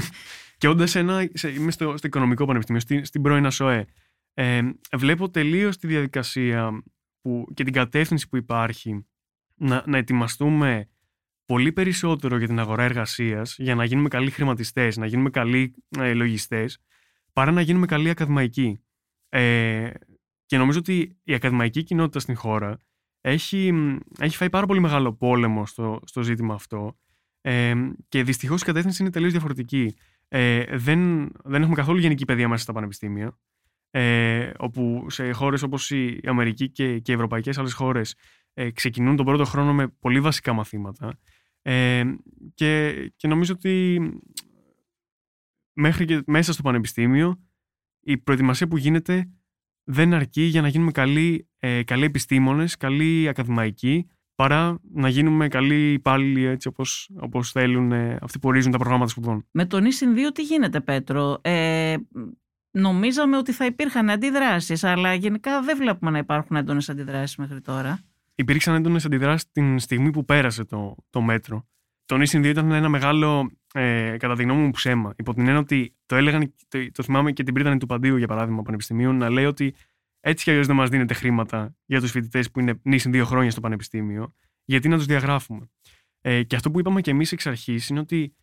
και όντας ένα. σε- Είμαι στο, στο οικονομικό πανεπιστήμιο, στην, στην πρώην ΑΣΟΕ. Ε, βλέπω τελείως τη διαδικασία που, και την κατεύθυνση που υπάρχει να, να ετοιμαστούμε πολύ περισσότερο για την αγορά εργασίας για να γίνουμε καλοί χρηματιστές, να γίνουμε καλοί ε, λογιστές, παρά να γίνουμε καλοί ακαδημαϊκοί. Ε, και νομίζω ότι η ακαδημαϊκή κοινότητα στην χώρα έχει, έχει φάει πάρα πολύ μεγάλο πόλεμο στο, στο ζήτημα αυτό ε, και δυστυχώς η κατεύθυνση είναι τελείως διαφορετική. Ε, δεν, δεν έχουμε καθόλου γενική παιδεία μέσα στα πανεπιστήμια. Ε, όπου σε χώρες όπως η Αμερική και, και οι ευρωπαϊκές άλλες χώρες ε, ξεκινούν τον πρώτο χρόνο με πολύ βασικά μαθήματα ε, και, και νομίζω ότι μέχρι και μέσα στο πανεπιστήμιο η προετοιμασία που γίνεται δεν αρκεί για να γίνουμε καλοί, ε, καλοί επιστήμονες, καλοί ακαδημαϊκοί παρά να γίνουμε καλοί υπάλληλοι έτσι όπως, όπως θέλουν ε, αυτοί που ορίζουν τα προγράμματα σπουδών. Με τον ΙΣΙΝ 2 τι γίνεται Πέτρο, ε, νομίζαμε ότι θα υπήρχαν αντιδράσεις αλλά γενικά δεν βλέπουμε να υπάρχουν έντονες αντιδράσεις μέχρι τώρα. Υπήρξαν έντονες αντιδράσεις την στιγμή που πέρασε το, το μέτρο. Το ΙΣΙΝ 2 ήταν ένα μεγάλο ε, κατά τη γνώμη μου ψέμα. Υπό την έννοια ότι το έλεγαν, το, το θυμάμαι και την πρίτανη του Παντίου για παράδειγμα πανεπιστημίου να λέει ότι έτσι κι αλλιώς δεν μας δίνετε χρήματα για τους φοιτητές που είναι νήσιν δύο χρόνια στο πανεπιστήμιο, γιατί να τους διαγράφουμε; Ε, και αυτό που είπαμε κι εμείς εξ αρχής είναι ότι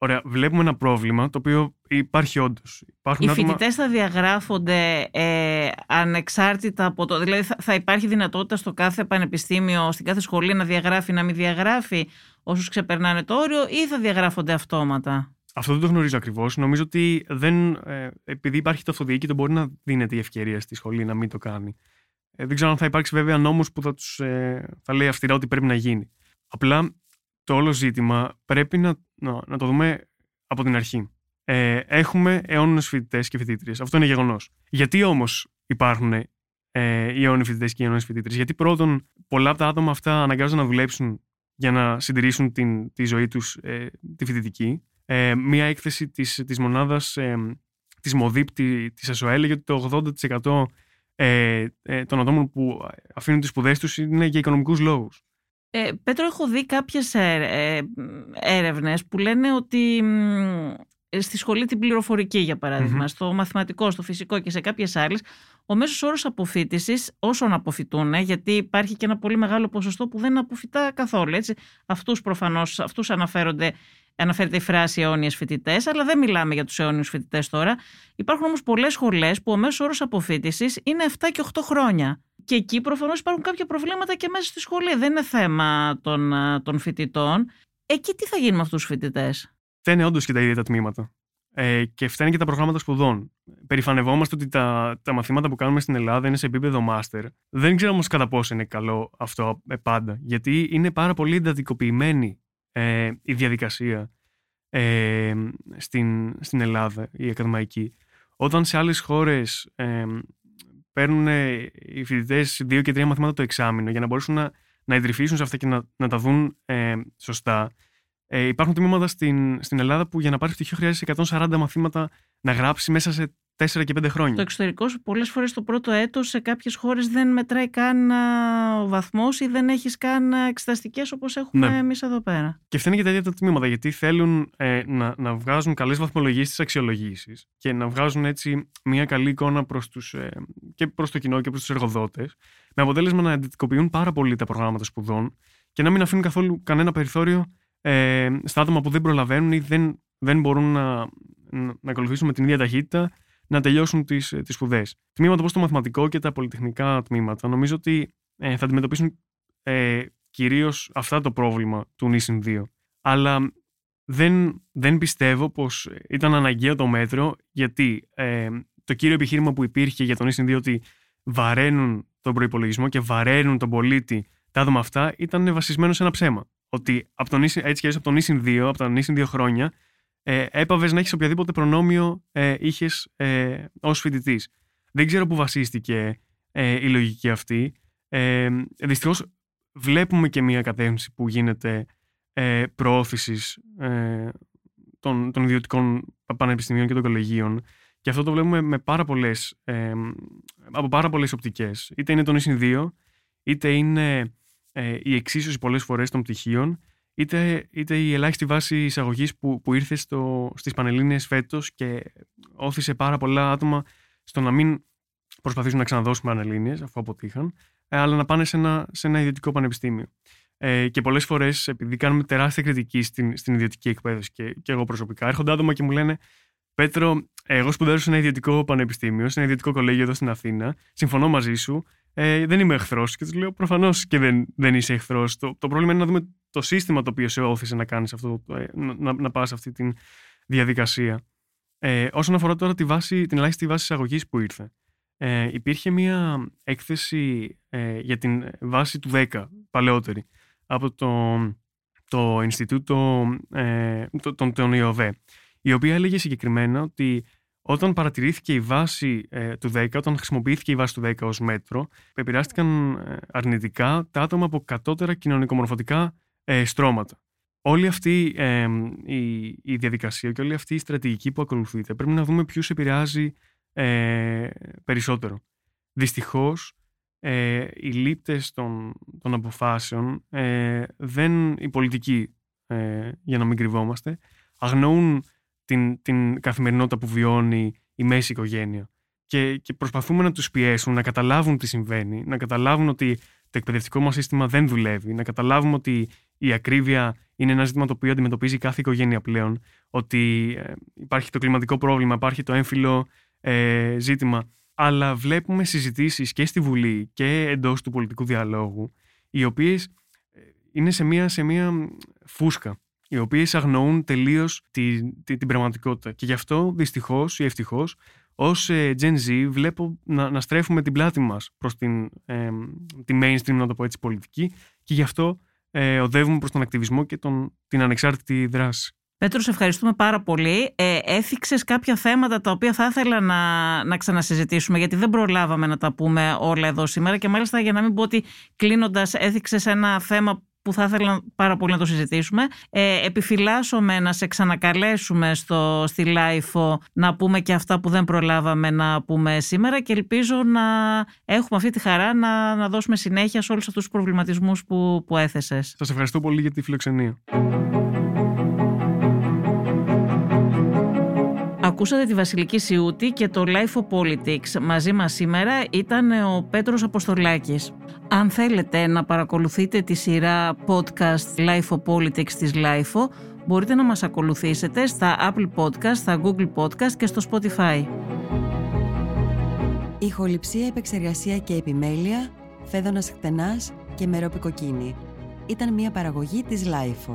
Ωραία, βλέπουμε ένα πρόβλημα το οποίο υπάρχει όντως. Οι άτομα... φοιτητές θα διαγράφονται ε, ανεξάρτητα από το. Δηλαδή, θα, θα υπάρχει δυνατότητα στο κάθε πανεπιστήμιο, στην κάθε σχολή να διαγράφει, να μην διαγράφει όσους ξεπερνάνε το όριο, ή θα διαγράφονται αυτόματα; Αυτό δεν το γνωρίζω ακριβώς. Νομίζω ότι δεν, ε, επειδή υπάρχει το αυτοδιοίκητο, μπορεί να δίνεται η ευκαιρία στη σχολή να μην το κάνει. Ε, δεν ξέρω αν θα υπάρξει βέβαια νόμος που θα, τους, ε, θα λέει αυστηρά ότι πρέπει να γίνει. Απλά το όλο ζήτημα πρέπει να, να, να το δούμε από την αρχή. Ε, έχουμε αιώνιου φοιτητές και φοιτήτριες. Αυτό είναι γεγονός. Γιατί όμως υπάρχουν ε, οι αιώνιοι φοιτητές και οι αιώνιες φοιτήτριες, Γιατί πρώτον, πολλά από τα άτομα αυτά αναγκάζονται να δουλέψουν για να συντηρήσουν την, τη ζωή τους, ε, τη φοιτητική ε, μία έκθεση της, της μονάδας ε, της ΜΟΔΙΠ της ΕΣΟΑ έλεγε ότι το 80% ε, ε, των ατόμων που αφήνουν τις σπουδές τους είναι για οικονομικούς λόγους. Ε, Πέτρο, έχω δει κάποιες ε, έρευνες που λένε ότι στη σχολή την πληροφορική, για παραδειγμα στο μαθηματικό, στο φυσικό και σε κάποιες άλλες, ο μέσος όρος αποφύτησης, όσων αποφυτούν, γιατί υπάρχει και ένα πολύ μεγάλο ποσοστό που δεν αποφυτά καθόλου. Έτσι. Αυτούς προφανώς, αυτούς αναφέρονται αναφέρεται η φράση αιώνιες φοιτητές, αλλά δεν μιλάμε για τους αιώνιους φοιτητές τώρα. Υπάρχουν όμως πολλές σχολές που ο μέσος όρος αποφύτησης είναι 7 και 8 χρόνια. Και εκεί προφανώς υπάρχουν κάποια προβλήματα και μέσα στη σχολή. Δεν είναι θέμα των, των φοιτητών. Εκεί τι θα γίνει με αυτούς τους φοιτητές; Φταίνε όντως και τα ίδια τα τμήματα. Ε, και φταίνε και τα προγράμματα σπουδών. Περηφανευόμαστε ότι τα, τα μαθήματα που κάνουμε στην Ελλάδα είναι σε επίπεδο μάστερ. Δεν ξέρω όμως κατά πόσο είναι καλό αυτό ε, πάντα. Γιατί είναι πάρα πολύ εντατικοποιημένη ε, η διαδικασία ε, στην, στην Ελλάδα, η ακαδημαϊκή. Όταν σε άλλες χώρες ε, παίρνουν οι φοιτητές δύο και τρία μαθήματα το εξάμεινο για να μπορέσουν να, να ιδρυφήσουν σε αυτά και να, να τα δουν ε, σωστά. Ε, υπάρχουν τμήματα στην, στην Ελλάδα που για να πάρει πτυχίο χρειάζεται 140 μαθήματα να γράψει μέσα σε 4 και 5 χρόνια. Το εξωτερικό σου πολλές φορές το πρώτο έτος σε κάποιες χώρες δεν μετράει καν ο βαθμό ή δεν έχεις καν εξεταστικές όπως έχουμε ναι. εμείς εδώ πέρα. Και φταίνει και τα ίδια τα τμήματα γιατί θέλουν ε, να, να βγάζουν καλές βαθμολογίες στι αξιολογήσει και να βγάζουν έτσι μια καλή εικόνα προς τους, ε, και προς το κοινό και προς τους εργοδότες. Με αποτέλεσμα να αντιτικοποιούν πάρα πολύ τα προγράμματα σπουδών και να μην αφήνουν καθόλου κανένα περιθώριο ε, στα άτομα που δεν προλαβαίνουν ή δεν, δεν μπορούν να, να, να ακολουθήσουν με την ίδια ταχύτητα να τελειώσουν τις τις σπουδές. Τμήματα όπως το μαθηματικό και τα πολυτεχνικά τμήματα νομίζω ότι ε, θα αντιμετωπίσουν ε, κυρίως αυτά το πρόβλημα του νησιν 2. Αλλά δεν, δεν πιστεύω πως ήταν αναγκαίο το μέτρο γιατί ε, το κύριο επιχείρημα που υπήρχε για τον νησιν 2 ότι βαραίνουν τον προπολογισμό και βαραίνουν τον πολίτη τα άτομα αυτά ήταν βασισμένο σε ένα ψέμα. Ότι από τον, έτσι και από τον νησιν 2, από τα νησιν 2 χρόνια, ε, έπαβες να έχεις οποιαδήποτε προνόμιο ε, είχες ε, ως φοιτητής. Δεν ξέρω πού βασίστηκε ε, η λογική αυτή. Ε, Δυστυχώς βλέπουμε και μια κατεύθυνση που γίνεται ε, προώθησης ε, των, των ιδιωτικών πανεπιστημίων και των κολεγίων. Και αυτό το βλέπουμε με πάρα πολλές, ε, από πάρα πολλές οπτικές. Είτε είναι το νησιν 2, είτε είναι ε, η εξίσωση πολλές φορές των πτυχίων, είτε, είτε η ελάχιστη βάση εισαγωγής που, που ήρθε στο, στις Πανελλήνιες φέτος και όθησε πάρα πολλά άτομα στο να μην προσπαθήσουν να ξαναδώσουν Πανελλήνιες αφού αποτύχαν, ε, αλλά να πάνε σε ένα, σε ένα ιδιωτικό πανεπιστήμιο. Ε, και πολλές φορές, επειδή κάνουμε τεράστια κριτική στην, στην ιδιωτική εκπαίδευση και, και εγώ προσωπικά, έρχονται άτομα και μου λένε Πέτρο, εγώ σπουδάζω σε ένα ιδιωτικό πανεπιστήμιο, σε ένα ιδιωτικό κολέγιο εδώ στην Αθήνα. Συμφωνώ μαζί σου. ε, δεν είμαι εχθρός. Και τους λέω: Προφανώς και δεν, δεν είσαι εχθρός. Το, το πρόβλημα είναι να δούμε το σύστημα το οποίο σε όθησε να κάνεις αυτό, ε, να, να πας αυτή τη διαδικασία. Ε, όσον αφορά τώρα τη βάση, την ελάχιστη βάση εισαγωγής που ήρθε, ε, υπήρχε μια έκθεση ε, για την βάση του 10, παλαιότερη, από το, το Ινστιτούτο, ε, τον, τον ΙΟΒΕ, η οποία έλεγε συγκεκριμένα ότι όταν παρατηρήθηκε η βάση ε, του 10, όταν χρησιμοποιήθηκε η βάση του 10 ως μέτρο, επηρεάστηκαν ε, αρνητικά τα άτομα από κατώτερα κοινωνικομορφωτικά ε, στρώματα. Όλη αυτή ε, η, η, διαδικασία και όλη αυτή η στρατηγική που ακολουθείται πρέπει να δούμε ποιους επηρεάζει ε, περισσότερο. Δυστυχώς, ε, οι λήπτες των, των αποφάσεων, ε, δεν, οι πολιτικοί, ε, για να μην κρυβόμαστε, αγνοούν την, την καθημερινότητα που βιώνει η μέση οικογένεια. Και, και προσπαθούμε να τους πιέσουν, να καταλάβουν τι συμβαίνει, να καταλάβουν ότι το εκπαιδευτικό μας σύστημα δεν δουλεύει, να καταλάβουμε ότι η ακρίβεια είναι ένα ζήτημα το οποίο αντιμετωπίζει κάθε οικογένεια πλέον, ότι ε, υπάρχει το κλιματικό πρόβλημα, υπάρχει το έμφυλο ε, ζήτημα, αλλά βλέπουμε συζητήσεις και στη Βουλή και εντός του πολιτικού διαλόγου, οι οποίες ε, είναι σε μία, σε μία φούσκα, οι οποίες αγνοούν τελείως τη, τη, την πραγματικότητα. Και γι' αυτό, δυστυχώς ή ευτυχώς, ως ε, Gen Z βλέπω να, να στρέφουμε την πλάτη μας προς την, ε, τη mainstream, να το πω έτσι, πολιτική και γι' αυτό ε, οδεύουμε προς τον ακτιβισμό και τον, την ανεξάρτητη δράση. Πέτρο, σε ευχαριστούμε πάρα πολύ. Ε, έθιξες κάποια θέματα τα οποία θα ήθελα να, να ξανασυζητήσουμε, γιατί δεν προλάβαμε να τα πούμε όλα εδώ σήμερα και μάλιστα για να μην πω ότι κλείνοντας έθιξες ένα θέμα που θα ήθελα πάρα πολύ να το συζητήσουμε. Ε, επιφυλάσσομαι να σε ξανακαλέσουμε στο, στη ΛΑΙΦΟ να πούμε και αυτά που δεν προλάβαμε να πούμε σήμερα και ελπίζω να έχουμε αυτή τη χαρά να, να δώσουμε συνέχεια σε όλους αυτούς τους προβληματισμούς που, που έθεσες. Σας ευχαριστώ πολύ για τη φιλοξενία. Ακούσατε τη Βασιλική Σιούτη και το Life of Politics. Μαζί μας σήμερα ήταν ο Πέτρος Αποστολάκης. Αν θέλετε να παρακολουθείτε τη σειρά podcast Life of Politics της Life μπορείτε να μας ακολουθήσετε στα Apple Podcast, στα Google Podcast και στο Spotify. Ηχοληψία, επεξεργασία και επιμέλεια, φέδωνας χτενάς και μερόπικοκίνη. Ήταν μια παραγωγή της Life